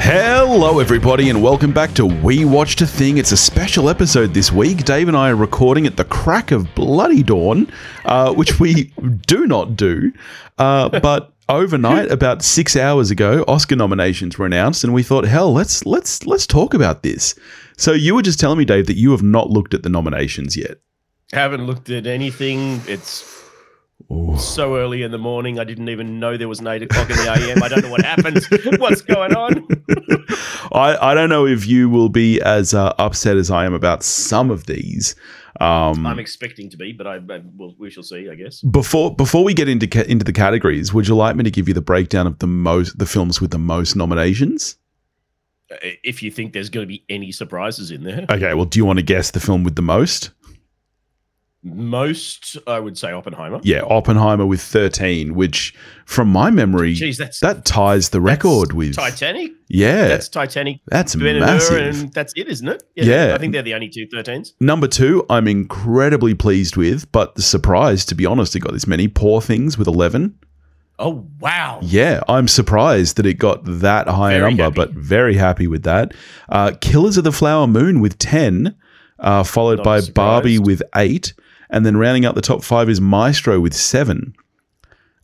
Hello, everybody, and welcome back to We Watched a Thing. It's a special episode this week. Dave and I are recording at the crack of bloody dawn, uh, which we do not do. Uh, but overnight, about six hours ago, Oscar nominations were announced, and we thought, hell, let's let's let's talk about this. So you were just telling me, Dave, that you have not looked at the nominations yet. Haven't looked at anything. It's so early in the morning. I didn't even know there was an eight o'clock in the AM. I don't know what happens. What's going on? I, I don't know if you will be as uh, upset as I am about some of these. Um, I'm expecting to be, but I, I well, we shall see. I guess. Before before we get into ca- into the categories, would you like me to give you the breakdown of the most the films with the most nominations? Uh, If you think there's going to be any surprises in there, Okay, well, do you want to guess the film with the most? Most I would say Oppenheimer. Yeah, Oppenheimer with thirteen, which, from my memory, Jeez, that's that ties the record with Titanic. yeah, That's Titanic. that's massive. and that's it, isn't it? Yeah. I think they're the only two 13s. Number two, I'm incredibly pleased with, but the surprise, to be honest, it got this many. Poor Things with eleven. Oh wow! Yeah, I'm surprised that it got that high a number, happy. but very happy with that. Uh, Killers of the Flower Moon with 10, uh, followed Not by surprised. Barbie with 8, and then rounding out the top five is Maestro with 7.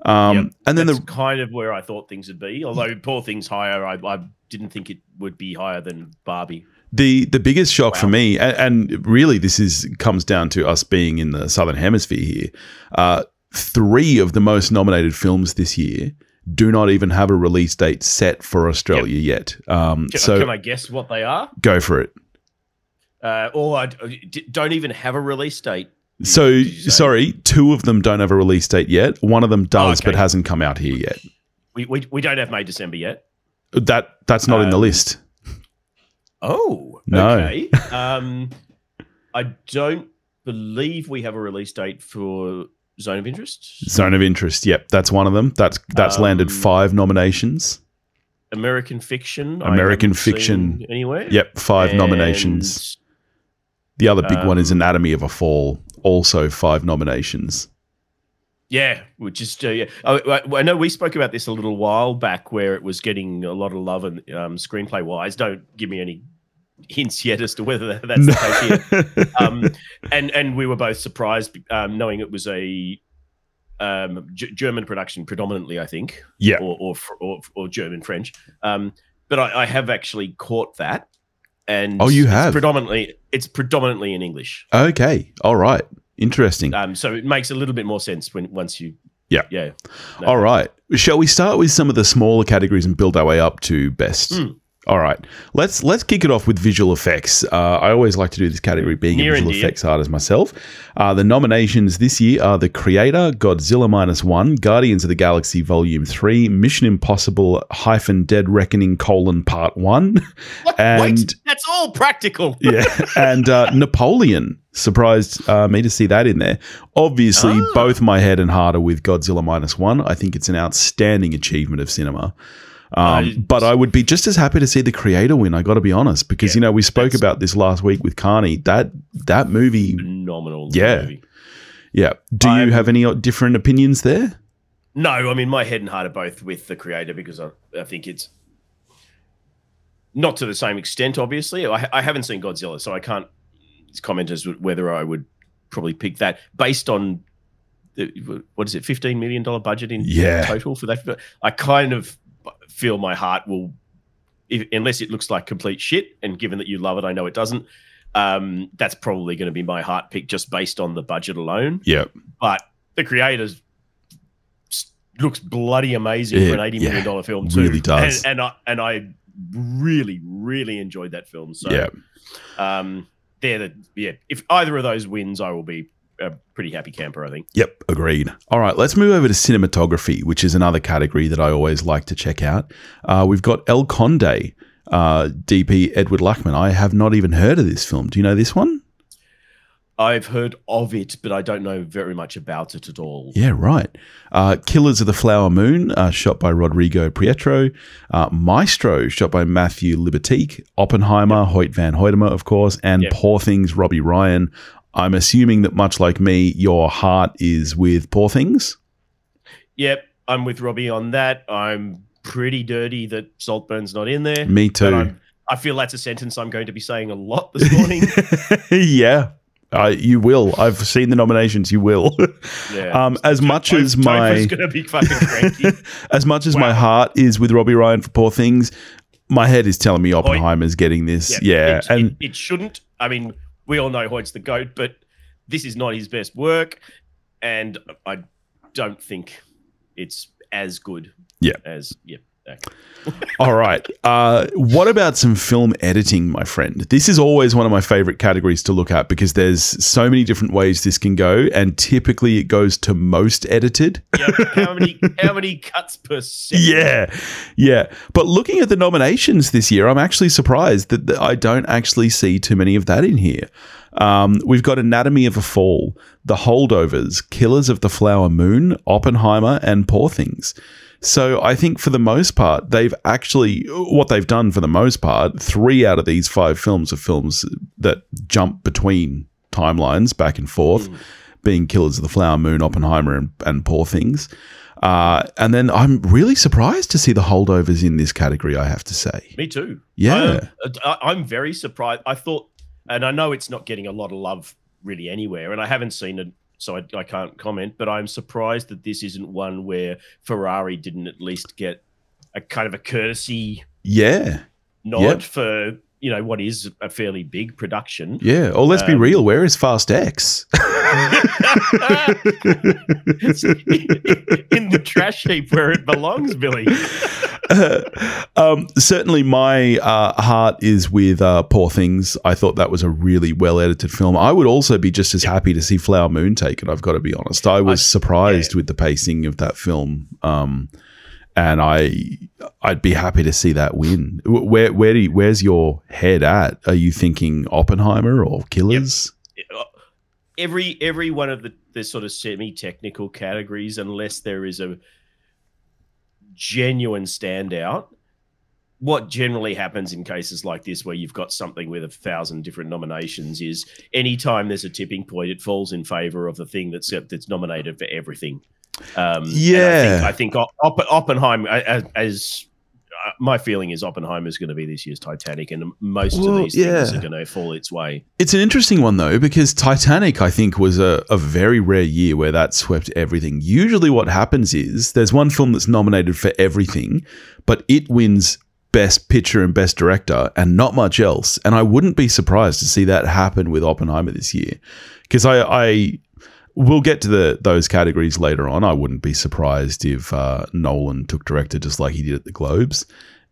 Um, Yep. And then That's the kind of where I thought things would be. Although poor things higher, I, I didn't think it would be higher than Barbie. the the biggest shock for me, and, and really this is comes down to us being in the southern hemisphere here. Uh, three of the most nominated films this year do not even have a release date set for Australia yet. Um, Can, so can I guess what they are? go for it. Uh, or I d- don't even have a release date. So Did you say? sorry, two of them don't have a release date yet. One of them does, Oh, okay. but hasn't come out here yet. We, we, we don't have May December yet. That that's not in the Um, list. Oh, No. Okay. um, I don't believe we have a release date for Zone of Interest. Zone of Interest. Yep, that's one of them. That's that's landed Um, five nominations. American Fiction. American Fiction. Anywhere. Yep, five And- nominations. The other big one is um, Anatomy of a Fall. Also five nominations. Yeah, which is uh, yeah. I, I- I know we spoke about this a little while back, where it was getting a lot of love and um, screenplay wise. Don't give me any hints yet as to whether that's the case here. Um, and and we were both surprised, um, knowing it was a um, G- German production, predominantly, I think, yeah. or or, or, or German French. Um, but I, I have actually caught that, and Oh, you it's have? predominantly it's predominantly in English. Okay. All right. Interesting. Um, so it makes a little bit more sense when once you Yeah. yeah No. All right. Shall we start with some of the smaller categories and build our way up to best? Hmm. All right. Let's let's kick it off with visual effects. Uh, I always like to do this category being Near a visual effects artist myself. Uh, the nominations this year are The Creator, Godzilla minus one, Guardians of the Galaxy Volume Three, Mission Impossible hyphen Dead Reckoning colon Part One, What? And- Wait, that's all practical. yeah, and uh, Napoleon. Surprised uh, me to see that in there. Obviously, Ah. both my head and heart are with Godzilla minus one. I think it's an outstanding achievement of cinema. Um, I- but I would be just as happy to see the creator win. I got to be honest, because Yeah, you know we spoke about this last week with Carney. That that movie, Phenomenal. Yeah. movie. yeah. Do you I'm- have any different opinions there? No, I mean my head and heart are both with the creator because I, I think it's not to the same extent. Obviously, I, I haven't seen Godzilla, so I can't comment as to whether I would probably pick that based on the, what is it, fifteen million dollar budget in Yeah. total for that. But I kind of feel my heart will, if, unless it looks like complete shit, and given that you love it, I know it doesn't. Um, that's probably going to be my heart pick just based on the budget alone Yeah, but the creators looks bloody amazing Yeah, for an eighty million yeah, dollar film too. really does. and, and I and I really really enjoyed that film. So yeah. um, they're the yeah. If either of those wins, I will be a pretty happy camper. I think. Yep, agreed. All right, let's move over to cinematography, which is another category that I always like to check out. Uh, we've got El Conde, uh, DP Edward Lachman. I have not even heard of this film. Do you know this one? I've heard of it, but I don't know very much about it at all. Yeah, right. Uh, Killers of the Flower Moon, uh, shot by Rodrigo Prieto. Uh, Maestro, shot by Matthew Libatique. Oppenheimer, Hoyt Van Hoytema, of course. And Yep. Poor Things, Robbie Ryan. I'm assuming that much like me, your heart is with Poor Things. Yep, I'm with Robbie on that. I'm pretty dirty that Saltburn's not in there. Me too. I'm, feel that's a sentence I'm going to be saying a lot this morning. yeah. Uh, you will. I've seen the nominations. You will. Yeah. Um, as much as my gonna be fucking cranky. as much as my heart is with Robbie Ryan for Poor Things, my head is telling me Oppenheimer's getting this. Yeah, it, and it, it shouldn't. I mean, we all know Hoyt's the goat, but this is not his best work, and I don't think it's as good. Yeah. As yeah. All right. Uh, what about some film editing, my friend? This is always one of my favorite categories to look at because there's so many different ways this can go, and typically it goes to most edited. Yeah. How many how many cuts per second? Yeah, yeah. But looking at the nominations this year, I'm actually surprised that, that I don't actually see too many of that in here. Um, we've got Anatomy of a Fall, The Holdovers, Killers of the Flower Moon, Oppenheimer, and Poor Things. So I think for the most part, they've actually what they've done for the most part, three out of these five films are films that jump between timelines back and forth, being Killers of the Flower Moon, Oppenheimer, and, and Poor Things. Uh, and then I'm really surprised to see the holdovers in this category. I have to say, Me too. Yeah. I'm, I- I'm very surprised. I thought, and I know it's not getting a lot of love really anywhere, and I haven't seen it, so I, I can't comment. But I'm surprised that this isn't one where Ferrari didn't at least get a kind of a courtesy yeah, nod Yep. for you know what is a fairly big production. yeah. Or let's be Um, real, where is Fast X? In the trash heap where it belongs, Billy. um, certainly, my uh, heart is with uh, Poor Things. I thought that was a really well edited film. I would also be just as happy to see Flower Moon take it. I've got to be honest. I was I- surprised with the pacing of that film, um, and I I'd be happy to see that win. Where where do you, where's your head at? Are you thinking Oppenheimer or Killers? Uh, every every one of the, the sort of semi-technical categories unless there is a genuine standout what generally happens in cases like this where you've got something with a thousand different nominations is anytime there's a tipping point it falls in favor of the thing that's that's nominated for everything um Yeah. i think, I think Opp- oppenheimer as, as uh, my feeling is Oppenheimer is going to be this year's Titanic, and most Well, of these things are going to fall its way. It's an interesting one though, because Titanic, I think, was a, a very rare year where that swept everything. Usually, what happens is there's one film that's nominated for everything, but it wins Best Picture and Best Director, and not much else. And I wouldn't be surprised to see that happen with Oppenheimer this year, because I, I we'll get to the those categories later on. I wouldn't be surprised if uh, Nolan took director just like he did at the Globes,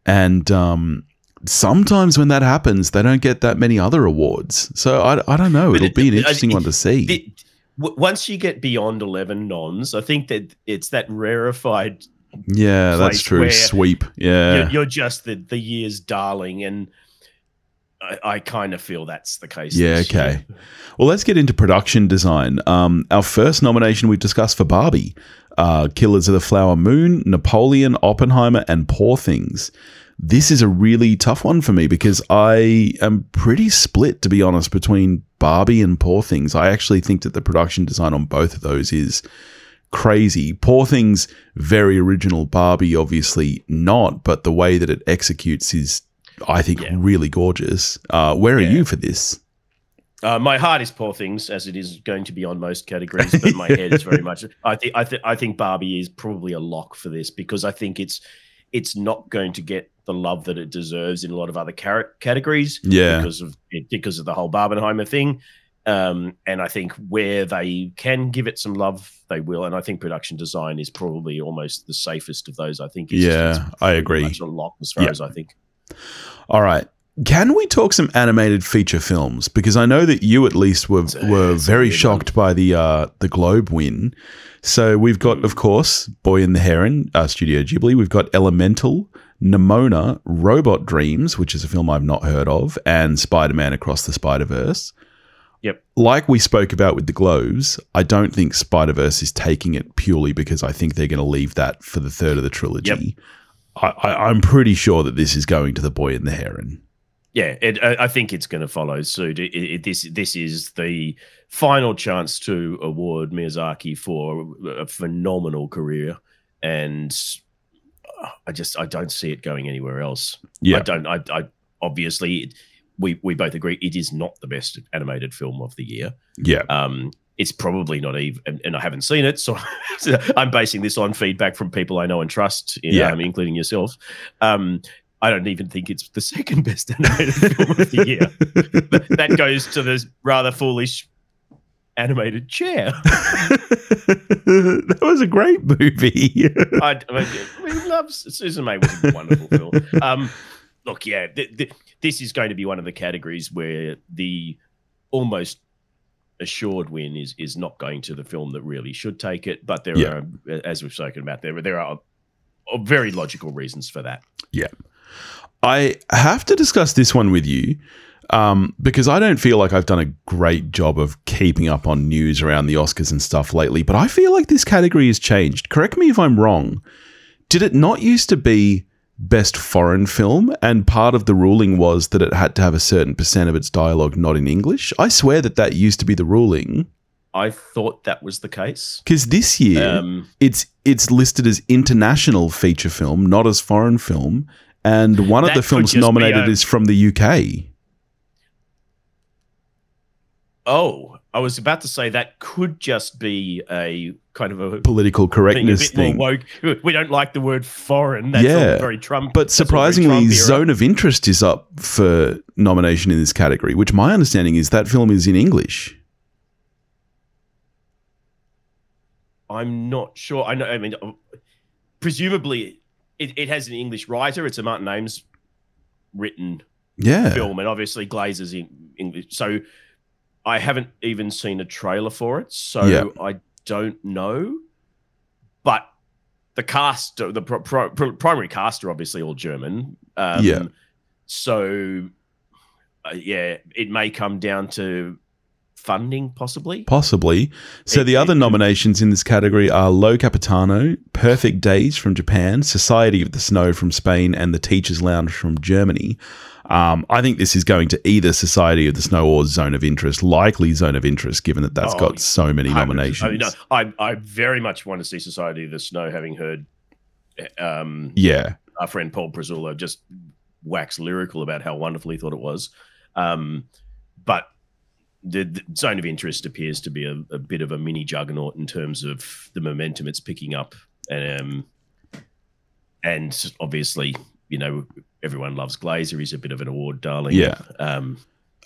and um, sometimes when that happens, they don't get that many other awards. So I, I don't know. But It'll it- be an interesting it- one to see. w- once you get beyond 11 nons, I think that it's that rarefied, yeah, that's true. Sweep. Yeah. you're, you're just the, the year's darling. And I, I kind of feel that's the case. Yeah, okay. year. Well, let's get into production design. Um, our first nomination we discussed for Barbie uh, Killers of the Flower Moon, Napoleon, Oppenheimer, and Poor Things. This is a really tough one for me because I am pretty split, to be honest, between Barbie and Poor Things. I actually think that the production design on both of those is crazy. Poor Things, very original. Barbie, obviously not, but the way that it executes is, I think, Yeah. really gorgeous. Uh, where are Yeah. you for this? Uh, my heart is poor things, as it is going to be on most categories, but my head is very much. I think I, th- I think Barbie is probably a lock for this because I think it's it's not going to get the love that it deserves in a lot of other car- categories. Yeah. because of because of the whole Barbenheimer thing. Um, and I think where they can give it some love, they will. And I think production design is probably almost the safest of those. I think. It's, Yeah, I agree. much a lock as far Yeah. as I think. All right. Can we talk some animated feature films? Because I know that you at least were were very shocked by the uh, the Globe win. So we've got, of course, Boy and the Heron, uh, Studio Ghibli. We've got Elemental, Nimona, Robot Dreams, which is a film I've not heard of, and Spider Man Across the Spider Verse. Yep. Like we spoke about with the Globes, I don't think Spider Verse is taking it purely because I think they're going to leave that for the third of the trilogy. I, I, I'm pretty sure that this is going to the Boy and the Heron. yeah, it, I I think it's going to follow suit. It, it, this this is the final chance to award Miyazaki for a phenomenal career, and I just I don't see it going anywhere else. Yeah. I don't. I, I obviously we we both agree it is not the best animated film of the year. Yeah. Um, it's probably not even, and, and I haven't seen it, so I'm basing this on feedback from people I know and trust, Yeah. um, including yourself. Um, I don't even think it's the second best animated film of the year. That goes to the rather foolish animated chair. that was a great movie. I, I mean, we love Suzume was a wonderful film. Um, look, yeah, th- th- this is going to be one of the categories where the almost assured win is is not going to the film that really should take it. But there Yeah. are, as we've spoken about, there there are very logical reasons for that. Yeah, I have to discuss this one with you um, because I don't feel like I've done a great job of keeping up on news around the Oscars and stuff lately, but I feel like this category has changed. Correct me if I'm wrong. Did it not used to be best foreign film and part of the ruling was that it had to have a certain percent of its dialogue not in English? I swear that that used to be the ruling I thought that was the case. because this year Um, it's it's listed as international feature film, not as foreign film, and one of the films nominated a- is from the UK. oh, I was about to say that could just be a kind of a Political correctness thing, woke. We don't like the word foreign. That's Yeah. all very Trump. but that's all very surprisingly, Trump. Zone of Interest is up for nomination in this category. Which my understanding is that film is in English. I'm not sure. I know. I mean, presumably, it, it has an English writer. It's a Martin Amis written Yeah, film, and obviously Glazer's in English. So I haven't even seen a trailer for it, so Yeah. I don't know. But the cast, the pro, pro, primary cast, are obviously all German. Um, Yeah. So uh, yeah, it may come down to funding, possibly. possibly. So It- the other it- nominations in this category are Io Capitano, Perfect Days from Japan, Society of the Snow from Spain, and The Teacher's Lounge from Germany. Um, I think this is going to either Society of the Snow or Zone of Interest, likely Zone of Interest, given that that's Oh, got so many nominations. I, mean, no, I, I very much want to see Society of the Snow, having heard um, Yeah, our friend Paul Prazzullo just wax lyrical about how wonderful he thought it was. Um, but the, the zone of interest appears to be a, a bit of a mini juggernaut in terms of the momentum it's picking up. Um, and obviously, you know, everyone loves Glazer. He's a bit of an award darling. Yeah. Um,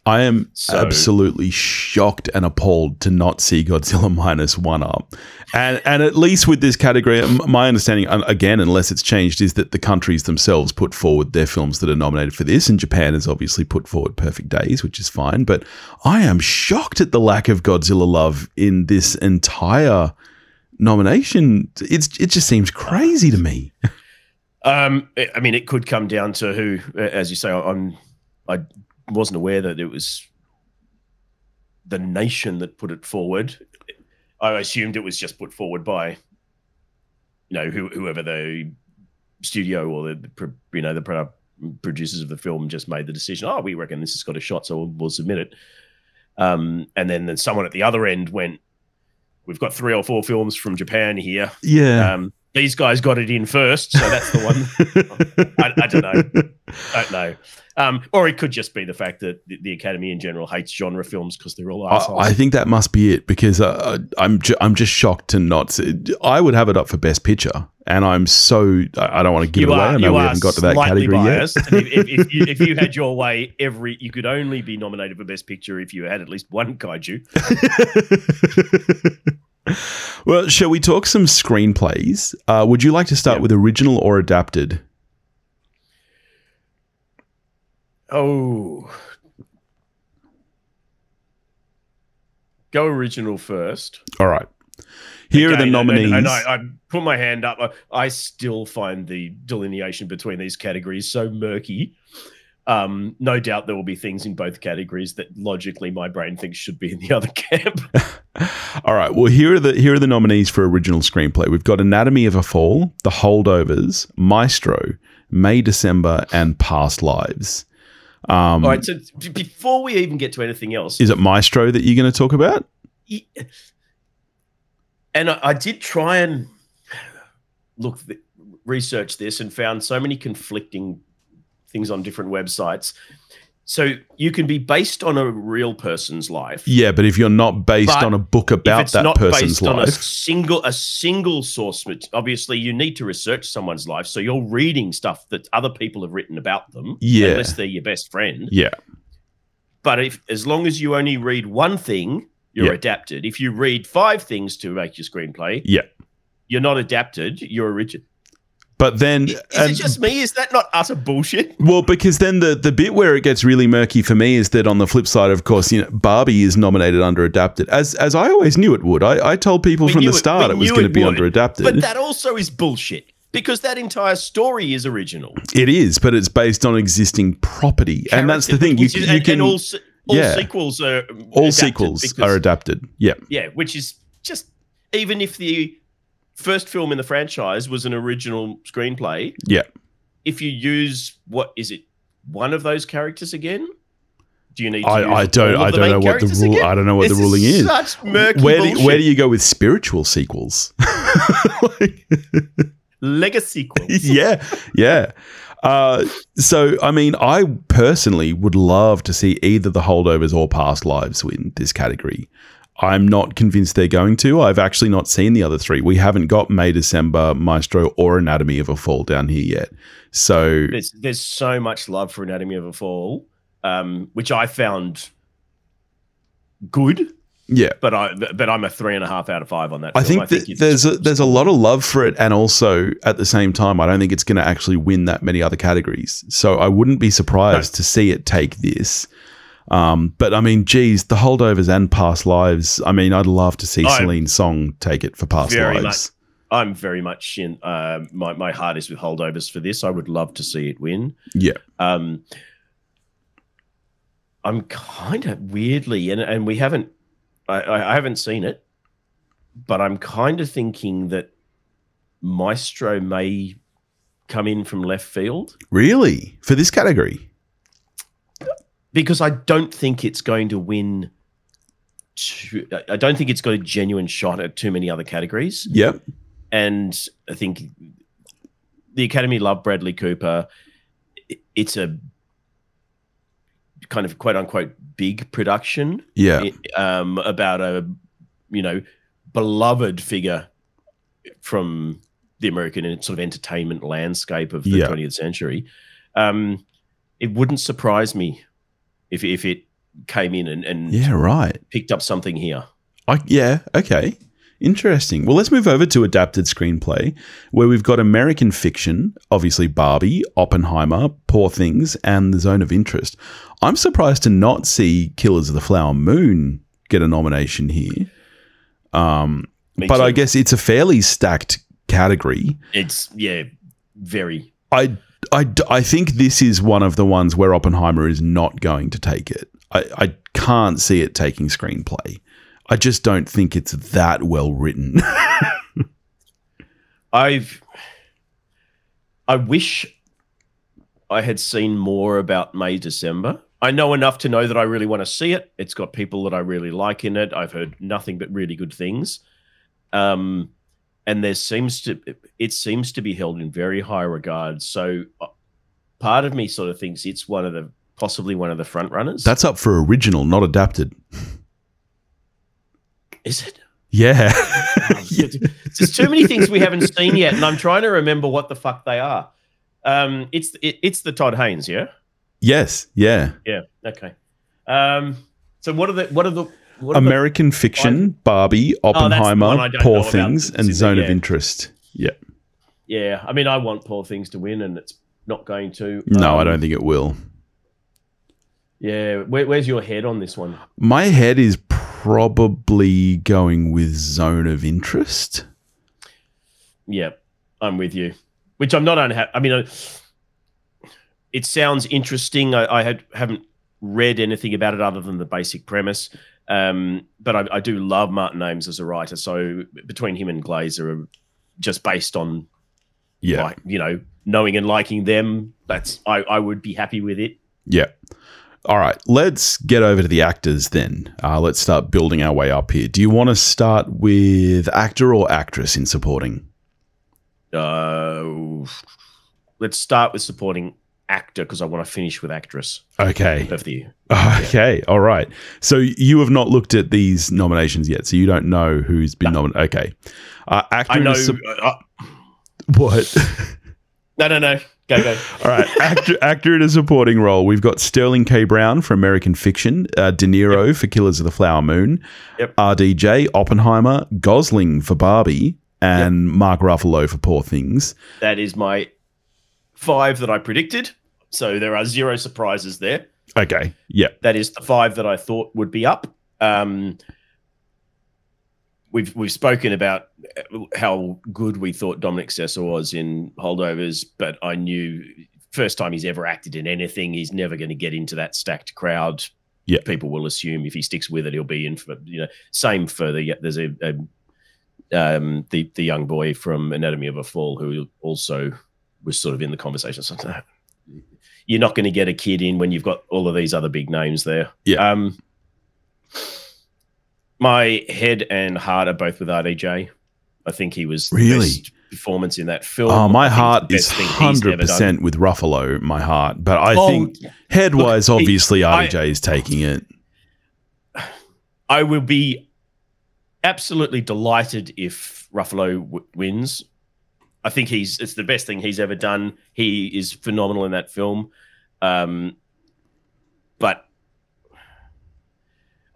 I am So- absolutely shocked and appalled to not see Godzilla minus one up. And and at least with this category, my understanding, again, unless it's changed, is that the countries themselves put forward their films that are nominated for this. And Japan has obviously put forward Perfect Days, which is fine. But I am shocked at the lack of Godzilla love in this entire nomination. It's it just seems crazy to me. Um, I I mean, it could come down to who, as you say, I'm, I wasn't aware that it was the nation that put it forward. I assumed it was just put forward by, you know, who, whoever the studio or the, the you know the pro- producers of the film just made the decision. Oh, we reckon this has got a shot, so we'll, we'll submit it. Um, and then, then someone at the other end went, "We've got three or four films from Japan here. Yeah. Um, these guys got it in first, so that's the one. I, I don't know. Don't know. Um, or it could just be the fact that the, the Academy in general hates genre films because they're all I, assholes. I think that must be it because uh, I'm ju- I'm just shocked to not. See, I would have it up for best picture, and I'm so I I don't want to give it away. I know we haven't got to that category biased. And if, if, if, you, if you had your way, every you could only be nominated for best picture if you had at least one kaiju. well, shall we talk some screenplays? Uh, would you like to start Yeah. with original or adapted? Oh, go original first. All right. Here are the Again, and- nominees. And, I, I put my hand up. I, I still find the delineation between these categories so murky. Um, no doubt there will be things in both categories that logically my brain thinks should be in the other camp. All right. Well, here are the here are the nominees for original screenplay. We've got Anatomy of a Fall, The Holdovers, Maestro, May December, and Past Lives. Um, All right. So b- before we even get to anything else, is it Maestro that you're going to talk about? and I, I did try and look th- research this and found so many conflicting things on different websites. So you can be based on a real person's life. Yeah, but if you're not based But on a book if about it's that not person's based on a life, single a single source obviously you need to research someone's life so you're reading stuff that other people have written about them Yeah. unless they're your best friend yeah, but if as long as you only read one thing you're Yeah. adapted if you read five things to make your screenplay yeah. you're not adapted you're original But then, is it just me is that not utter bullshit well, because then the the bit where it gets really murky for me is that on the flip side, of course, you know, Barbie is nominated under adapted, as as I always knew it would. I, I told people We from the it- start it was going to be would, under adapted. but that also is bullshit because that entire story is original it is, but it's based on existing property, and that's the thing. You, is- you and, can and all, all yeah. sequels are all sequels because- are adapted. Yeah, Yeah, which is just even if the first film in the franchise was an original screenplay, yeah. if you use what is it, one of those characters again? Do you need? To use I, I don't I don't know what the rule again? I don't know what This the ruling is. Such murky Where do, where do you go with spiritual sequels? Like- legacy sequels? yeah, yeah. Uh, so, I mean, I personally would love to see either the holdovers or past lives win this category. I'm not convinced they're going to. I've actually not seen the other three. We haven't got May December, Maestro, or Anatomy of a Fall down here yet. So, There's there's so much love for Anatomy of a Fall, um, which I found good, yeah. but I but I'm a three and a half out of five on that. I think that it's- there's a, there's a lot of love for it, and also at the same time, I don't think it's going to actually win that many other categories. So I wouldn't be surprised to see it take this. Um, but I mean, geez, the holdovers and past lives. I mean, I'd love to see I'm Celine Song take it for past lives. I'm very much in. Uh, my my heart is with holdovers for this. I would love to see it win. Yeah, Um, I'm kind of weirdly, and and we haven't, I I haven't seen it, but I'm kind of thinking that Maestro may come in from left field really for this category. Because I don't think it's going to win. Too, I don't think it's got a genuine shot at too many other categories. Yep. and I think the Academy love Bradley Cooper. It's a kind of quote unquote big production Yeah. um, about a you know beloved figure from the American and sort of entertainment landscape of the Yeah. 20th century. Um, it wouldn't surprise me if if it came in and, and yeah. Right. picked up something here. I, yeah, okay. Interesting. Well, let's move over to adapted screenplay, where we've got American fiction, obviously Barbie, Oppenheimer, Poor Things, and The Zone of Interest. I'm surprised to not see Killers of the Flower Moon get a nomination here. Um, but I guess it's a fairly stacked category. it's yeah, very I, I, I think this is one of the ones where Oppenheimer is not going to take it. I, I can't see it taking screenplay. I just don't think it's that well written. I've I wish I had seen more about May December. I know enough to know that I really want to see it. It's got people that I really like in it. I've heard nothing but really good things. Um and there seems to it seems to be held in very high regard. So uh, part of me sort of thinks it's one of the possibly one of the front runners. That's up for original, not adapted. Is it? Yeah. There's too many things we haven't seen yet, and I'm trying to remember what the fuck they are. Um, it's it, it's the Todd Haynes, yeah, yes. Yeah. yeah, okay. Um, so what are the what are the what are the, American fiction, Barbie, Oh, Oppenheimer, I Poor. Things, and Zone the- of. Interest. Yeah. yeah? I mean, I want Poor Things to win, and it's not going to. No, I Um, don't think it will. Yeah, Where, where's your head on this one? My head is probably going with Zone of Interest. Yeah, I'm with you. Which I'm not unhappy. I mean, I, it sounds interesting. I, I had haven't read anything about it other than the basic premise. Um, but I, I do love Martin Amis as a writer. So between him and Glazer, just based on Yeah. like you know knowing and liking them, that's I, I would be happy with it Yeah. All right. Let's get over to the actors then. Uh, let's start building our way up here. Do you want to start with actor or actress in supporting? Uh, let's start with supporting actor because I want to finish with actress Okay. of the Okay. All right. So you have not looked at these nominations yet, so you don't know who's been nominated. Okay. Uh, actor I know. sup- uh, what? no, no, no. Go, go. All right, actor, actor in a supporting role. We've got Sterling K. Brown for American Fiction, uh, De Niro for Killers of the Flower Moon, Yep. RDJ, Oppenheimer, Gosling for Barbie, and Mark Ruffalo for Poor Things. That is my five that I predicted. So there are zero surprises there. Okay, yeah, That is the five that I thought would be up. Um, we've we've spoken about how good we thought Dominic Sessa was in Holdovers, but I knew first time he's ever acted in anything, he's never going to get into that stacked crowd. Yeah. people will assume if he sticks with it, he'll be in for you know. Same for the there's a, a um the the young boy from Anatomy of a Fall who also was sort of in the conversation. So you're not going to get a kid in when you've got all of these other big names there. Yeah. Um, my head and heart are both with RDJ. I think he was the Really? best performance in that film. Oh, my heart is the best thing he's hundred percent with Ruffalo. My heart, but I Oh, think head wise, obviously I- is taking it. I will be absolutely delighted if Ruffalo w- wins. I think he's it's the best thing he's ever done. He is phenomenal in that film. Um, but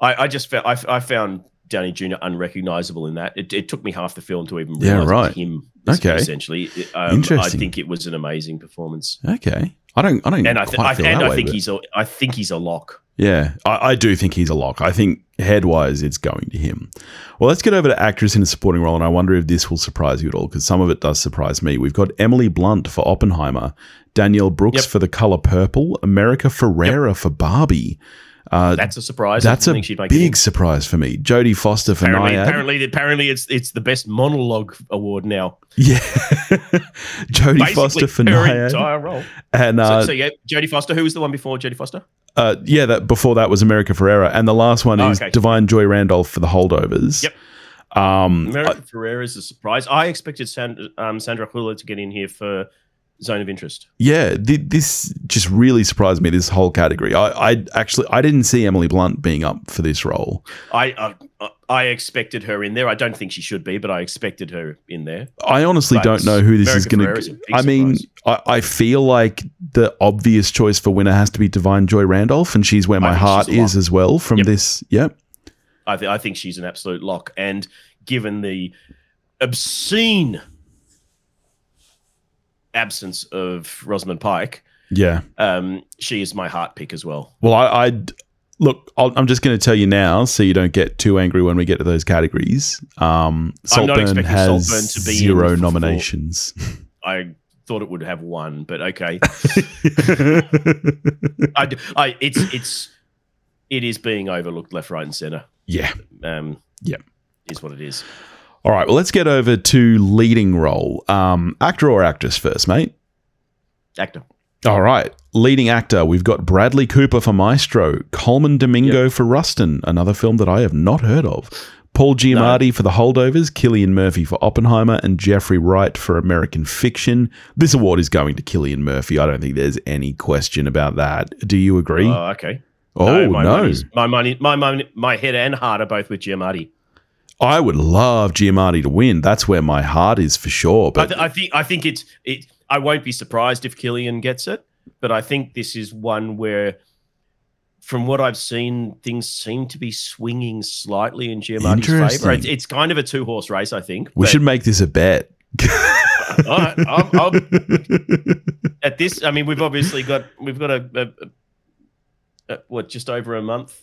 I, I just felt I, I found Downey Jr. unrecognizable in that. It, it took me half the film to even Yeah, realize right. him. Okay. essentially, um, Interesting. I think it was an amazing performance, Okay, I don't, I don't and I, th- I, and I way, think but- he's a I think he's a lock. Yeah, I, I do think he's a lock. I think head wise, it's going to him. Well, let's get over to actress in a supporting role, and I wonder if this will surprise you at all because some of it does surprise me. We've got Emily Blunt for Oppenheimer, Danielle Brooks Yep. for The Color Purple, America Ferrera for Barbie. Uh, That's a surprise. That's a she'd make big surprise for me. Jodie Foster for apparently, Nyad. apparently, apparently, it's it's the best monologue award now. Yeah, Jodie Basically, Foster for her Nyad, entire role. and uh, so, so yeah, Jodie Foster. Who was the one before Jodie Foster? uh, yeah, that before that was America Ferrera, and the last one Oh, is okay. Da'Vine Joy Randolph for The Holdovers. Yep. Um, America Ferrera is a surprise. I expected Sand- um, Sandra Hüller to get in here for Zone of Interest. Yeah, th- this just really surprised me. This whole category. I, I actually I didn't see Emily Blunt being up for this role. I uh, I expected her in there. I don't think she should be, but I expected her in there. I honestly But don't know who this is going to. I mean. I, I feel like the obvious choice for winner has to be Da'Vine Joy Randolph, and she's where my heart is as well. From Yep. this, yep, I, th- I think she's an absolute lock. And given the obscene absence of Rosamund Pike, yeah. um, she is my heart pick as well. Well, I, I'd look. I'll, I'm just going to tell you now, so you don't get too angry when we get to those categories. Um, I'm not Saltburn expecting has Saltburn to be zero for- nominations. I thought it would have one, but okay. I, I- it's it's it is being overlooked left, right, and center. yeah. Um, Yep. is what it is. All right. Well, let's get over to leading role. Um, actor or actress first, mate. Actor. All right. Leading actor, we've got Bradley Cooper for Maestro, Colman Domingo for Rustin, another film that I have not heard of. Paul Giamatti for The Holdovers, Cillian Murphy for Oppenheimer, and Jeffrey Wright for American Fiction. This award is going to Cillian Murphy. I don't think there's any question about that. Do you agree? Oh, okay. oh, my no. money's- my money, my money, my head and heart are both with Giamatti. I would love Giamatti to win. That's where my heart is for sure. I, But th- I think I think it's it. I won't be surprised if Cillian gets it, but I think this is one where, from what I've seen, things seem to be swinging slightly in Giamatti's favor. It's, it's kind of a two horse race, I think. we but- should make this a bet. Right, I'm, I'm, at this, I mean, we've obviously got we've got a, a, a what just over a month,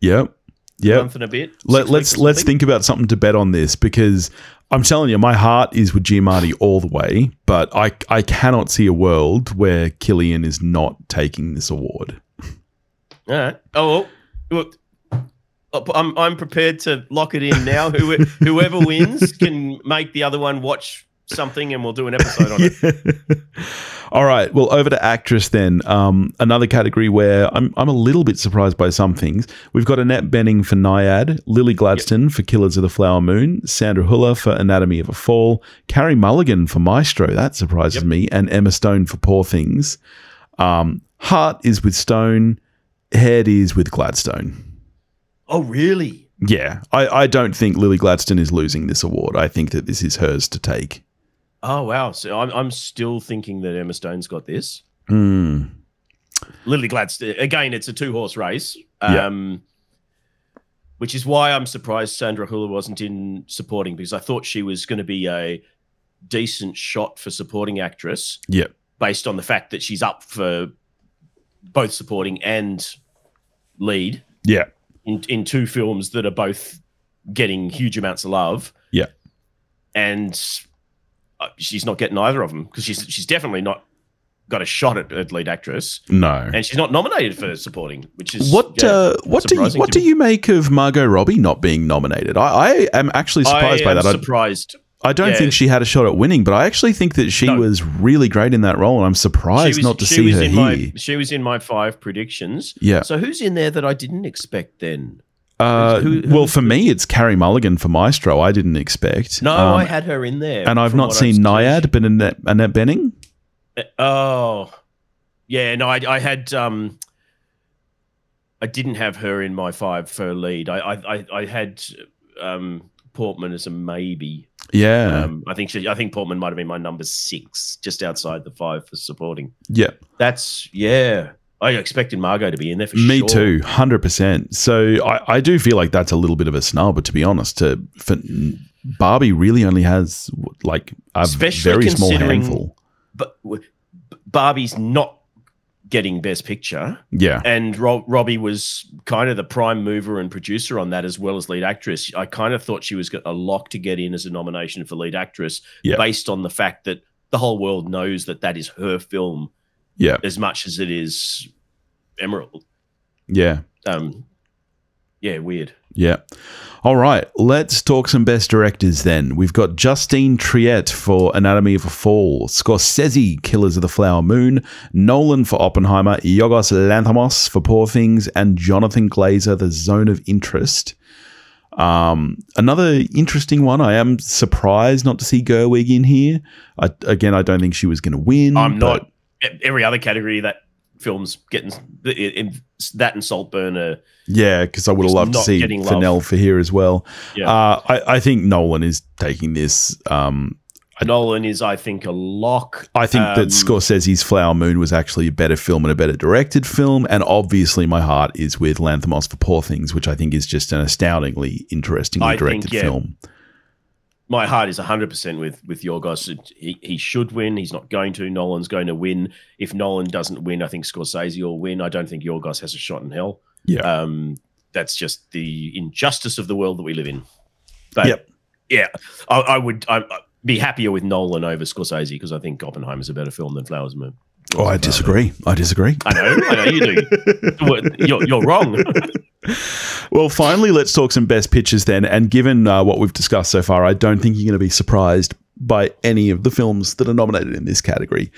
yep. Yep. month and a bit. Let, six let's let's think about something to bet on this because I'm telling you, my heart is with Giamatti all the way, but I I cannot see a world where Cillian is not taking this award. All right. Oh, look, I'm I'm prepared to lock it in now. Who, whoever wins can make the other one watch something, and we'll do an episode on it. All right. Well, over to actress then. Um, another category where I'm, I'm a little bit surprised by some things. We've got Annette Bening for Nyad, Lily Gladstone for Killers of the Flower Moon, Sandra Hüller for Anatomy of a Fall, Carey Mulligan for Maestro. That surprises Yep. me, and Emma Stone for Poor Things. Um, heart is with Stone. Head is with Gladstone. Oh, really? Yeah, I, I don't think Lily Gladstone is losing this award. I think that this is hers to take. Oh, wow. So I'm, I'm still thinking that Emma Stone's got this. Hmm. Lily Gladstone. Again, it's a two horse race. Yeah. Um, Which is why I'm surprised Sandra Hüller wasn't in supporting because I thought she was going to be a decent shot for supporting actress Yeah. based on the fact that she's up for both supporting and lead Yeah. in, in two films that are both getting huge amounts of love. Yeah. And she's not getting either of them because she's she's definitely not got a shot at, at lead actress, No. and she's not nominated for supporting, which is What yeah, uh, what do you, what do you make of Margot Robbie not being nominated? I, I am actually surprised I by that. I, surprised. I don't yeah. think she had a shot at winning, but I actually think that she No. was really great in that role, and I'm surprised was- not to see her here. My, she was in my five predictions. yeah. So who's in there that I didn't expect then? Uh, who- who well, for me, it's Carey Mulligan for Maestro. I didn't expect. No, Um, I had her in there, and I've not seen. Nyad, but Annette, Annette Bening. Oh, yeah. No, I, I had. Um, I didn't have her in my five for lead. I I, I, I had um, Portman as a maybe. Yeah, Um, I think she, I think Portman might have been my number six, just outside the five for supporting. yeah. That's yeah. I expected Margot to be in there for sure. Me sure. too, hundred percent. So I, I do feel like that's a little bit of a snub, but to be honest. To for, Barbie really only has like a Especially very small handful. But Barbie's not getting Best Picture. Yeah, and Rob, Robbie was kind of the prime mover and producer on that as well as lead actress. I kind of thought she was a lock to get in as a nomination for lead actress Yeah. based on the fact that the whole world knows that that is her film yeah, as much as it is Emerald. yeah, Um, yeah, weird. yeah. All right, let's talk some best directors then. We've got Justine Triet for Anatomy of a Fall, Scorsese, Killers of the Flower Moon, Nolan for Oppenheimer, Yorgos Lanthimos for Poor Things, and Jonathan Glazer, The Zone of Interest. Um, another interesting one. I am surprised not to see Gerwig in here. I, again, I don't think she was going to win. I'm but- not every other category that film's getting in, in, that and Saltburn are Yeah, because I would have loved to see. Fennell for here as well. Yeah. Uh, I, I think Nolan is taking this. Um, Nolan is, I think, a lock. I think Um, that Scorsese's Flower Moon was actually a better film and a better directed film. And obviously, my heart is with Lanthimos for Poor Things, which I think is just an astoundingly interestingly I think, directed yeah. film. My heart is 100% with with Yorgos. He, he should win. He's not going to. Nolan's going to win. If Nolan doesn't win, I think Scorsese will win. I don't think Yorgos has a shot in hell. Yeah. Um, that's just the injustice of the world that we live in. But Yep. yeah, I, I would I, I'd be happier with Nolan over Scorsese because I think Oppenheimer is a better film than Flowers Moon. Oh, I disagree. I disagree. I know, I know you do. You're, you're wrong. Well, finally, let's talk some best pictures then. And given uh, what we've discussed so far, I don't think you're going to be surprised by any of the films that are nominated in this category.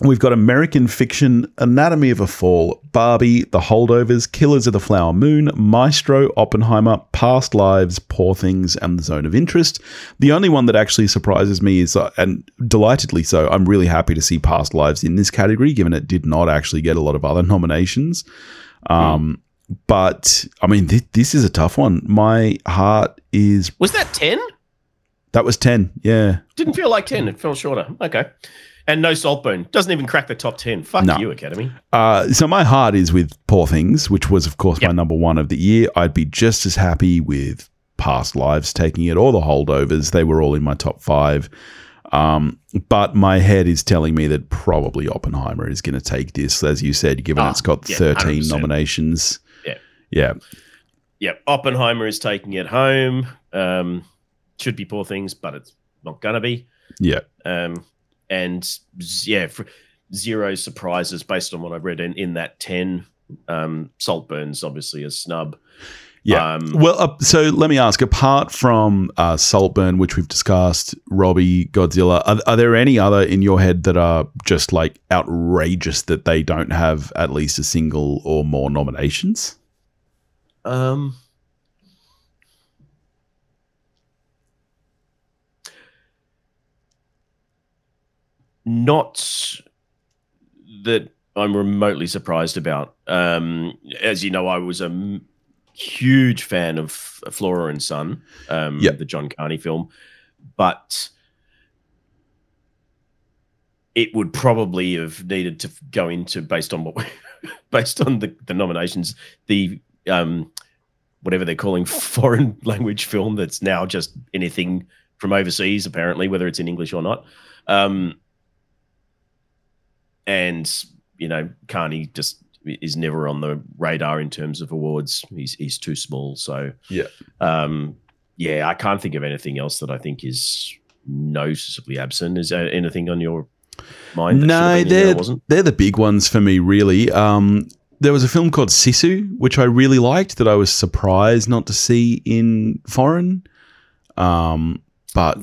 We've got American Fiction, Anatomy of a Fall, Barbie, The Holdovers, Killers of the Flower Moon, Maestro, Oppenheimer, Past Lives, Poor Things, and The Zone of Interest. The only one that actually surprises me is, uh, and delightedly so, I'm really happy to see Past Lives in this category, given it did not actually get a lot of other nominations. Um, But I mean, th- this is a tough one. My heart is Was that 10? that was ten. Yeah, Didn't feel like 10. It fell shorter. Okay. And no Saltburn. Doesn't even crack the top 10. Fuck No. you, Academy. Uh, so my heart is with Poor Things, which was, of course, my number one of the year. I'd be just as happy with Past Lives taking it or the Holdovers. They were all in my top five. Um, but my head is telling me that probably Oppenheimer is going to take this, as you said, given Ah, it's got yeah, 13 100%. nominations. Yeah. Yeah. Yep. Oppenheimer is taking it home. Um, should be poor things, but it's not going to be. Yeah. Um, and yeah, zero surprises based on what I've read in, in that 10. Um, Saltburn's obviously a snub. Yeah. Um, well, uh, so let me ask apart from uh, Saltburn, which we've discussed, Robbie, Godzilla, are, are there any other in your head that are just like outrageous that they don't have at least a single or more nominations? Um, not that I'm remotely surprised about. Um, as you know, I was a m- huge fan of Flora and Son, um, Yep. the John Carney film, but it would probably have needed to go into based on what based on the, the nominations, the um, whatever they're calling foreign language film that's now just anything from overseas, apparently, whether it's in English or not. Um, and you know, Carney just is never on the radar in terms of awards. He's he's too small. So Yeah. um, yeah, I can't think of anything else that I think is noticeably absent. Is there anything on your mind? that No, have been in there they're wasn't. they're the big ones for me, really. Um, there was a film called Sisu, which I really liked, that I was surprised not to see in foreign. Um, but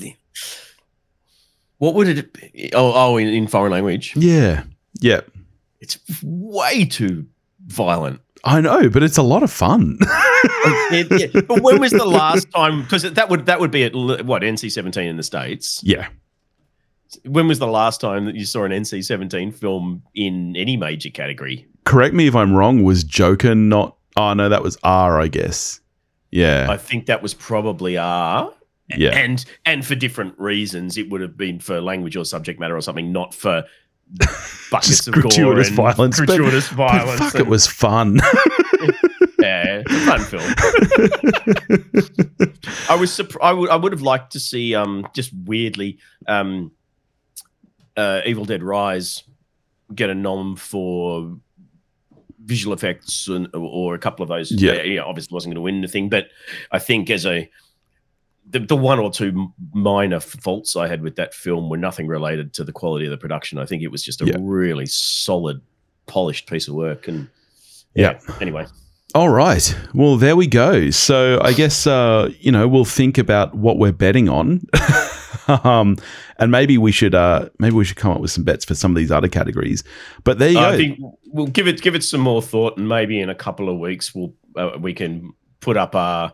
What would it be? Oh, oh, in, in foreign language, yeah, yeah, it's way too violent. I know, but it's a lot of fun. Yeah. But when was the last time? Because that would that would be at what NC seventeen in the states. yeah, When was the last time that you saw an NC seventeen film in any major category? correct me if I'm wrong. Was Joker not? Oh no, that was R, I guess. Yeah, I think that was probably R. Yeah. and and for different reasons, it would have been for language or subject matter or something, not for buckets Just of gore gratuitous and violence, but- Gratuitous but violence. fuck, and- it was fun. Yeah, it's a fun film. I was surprised. I would I would have liked to see um just weirdly um uh Evil Dead Rise get a nom for visual effects and, or a couple of those. Yeah. know, obviously wasn't going to win anything, but I think as a the, the one or two minor faults I had with that film were nothing related to the quality of the production. I think it was just a Yeah. really solid, polished piece of work. And Yeah. anyway, All right. Well, there we go. So I guess uh, you know we'll think about what we're betting on, um, and maybe we should uh, maybe we should come up with some bets for some of these other categories. But there you I go. I think we'll give it give it some more thought, and maybe in a couple of weeks we'll uh, we can put up our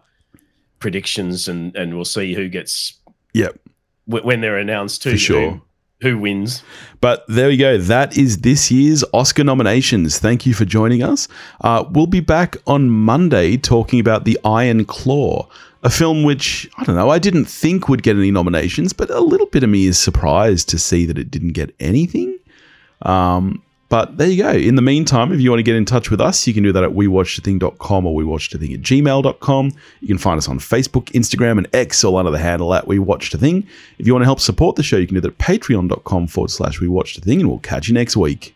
predictions, and and we'll see who gets Yep. wh- when they're announced too. For sure. who, who wins? But there we go. That is this year's Oscar nominations. Thank you for joining us. Uh, we'll be back on Monday talking about The Iron Claw, a film which, I don't know, I didn't think would get any nominations, but a little bit of me is surprised to see that it didn't get anything. Um, but there you go. In the meantime, if you want to get in touch with us, you can do that at wewatchedathing.com or wewatchedathing at gmail.com. You can find us on Facebook, Instagram, and X, all under the handle at We Watched a Thing. If you want to help support the show, you can do that at patreon.com forward slash We Watched a Thing, and we'll catch you next week.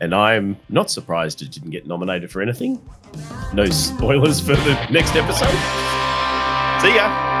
And I'm not surprised it didn't get nominated for anything. No spoilers for the next episode. See ya.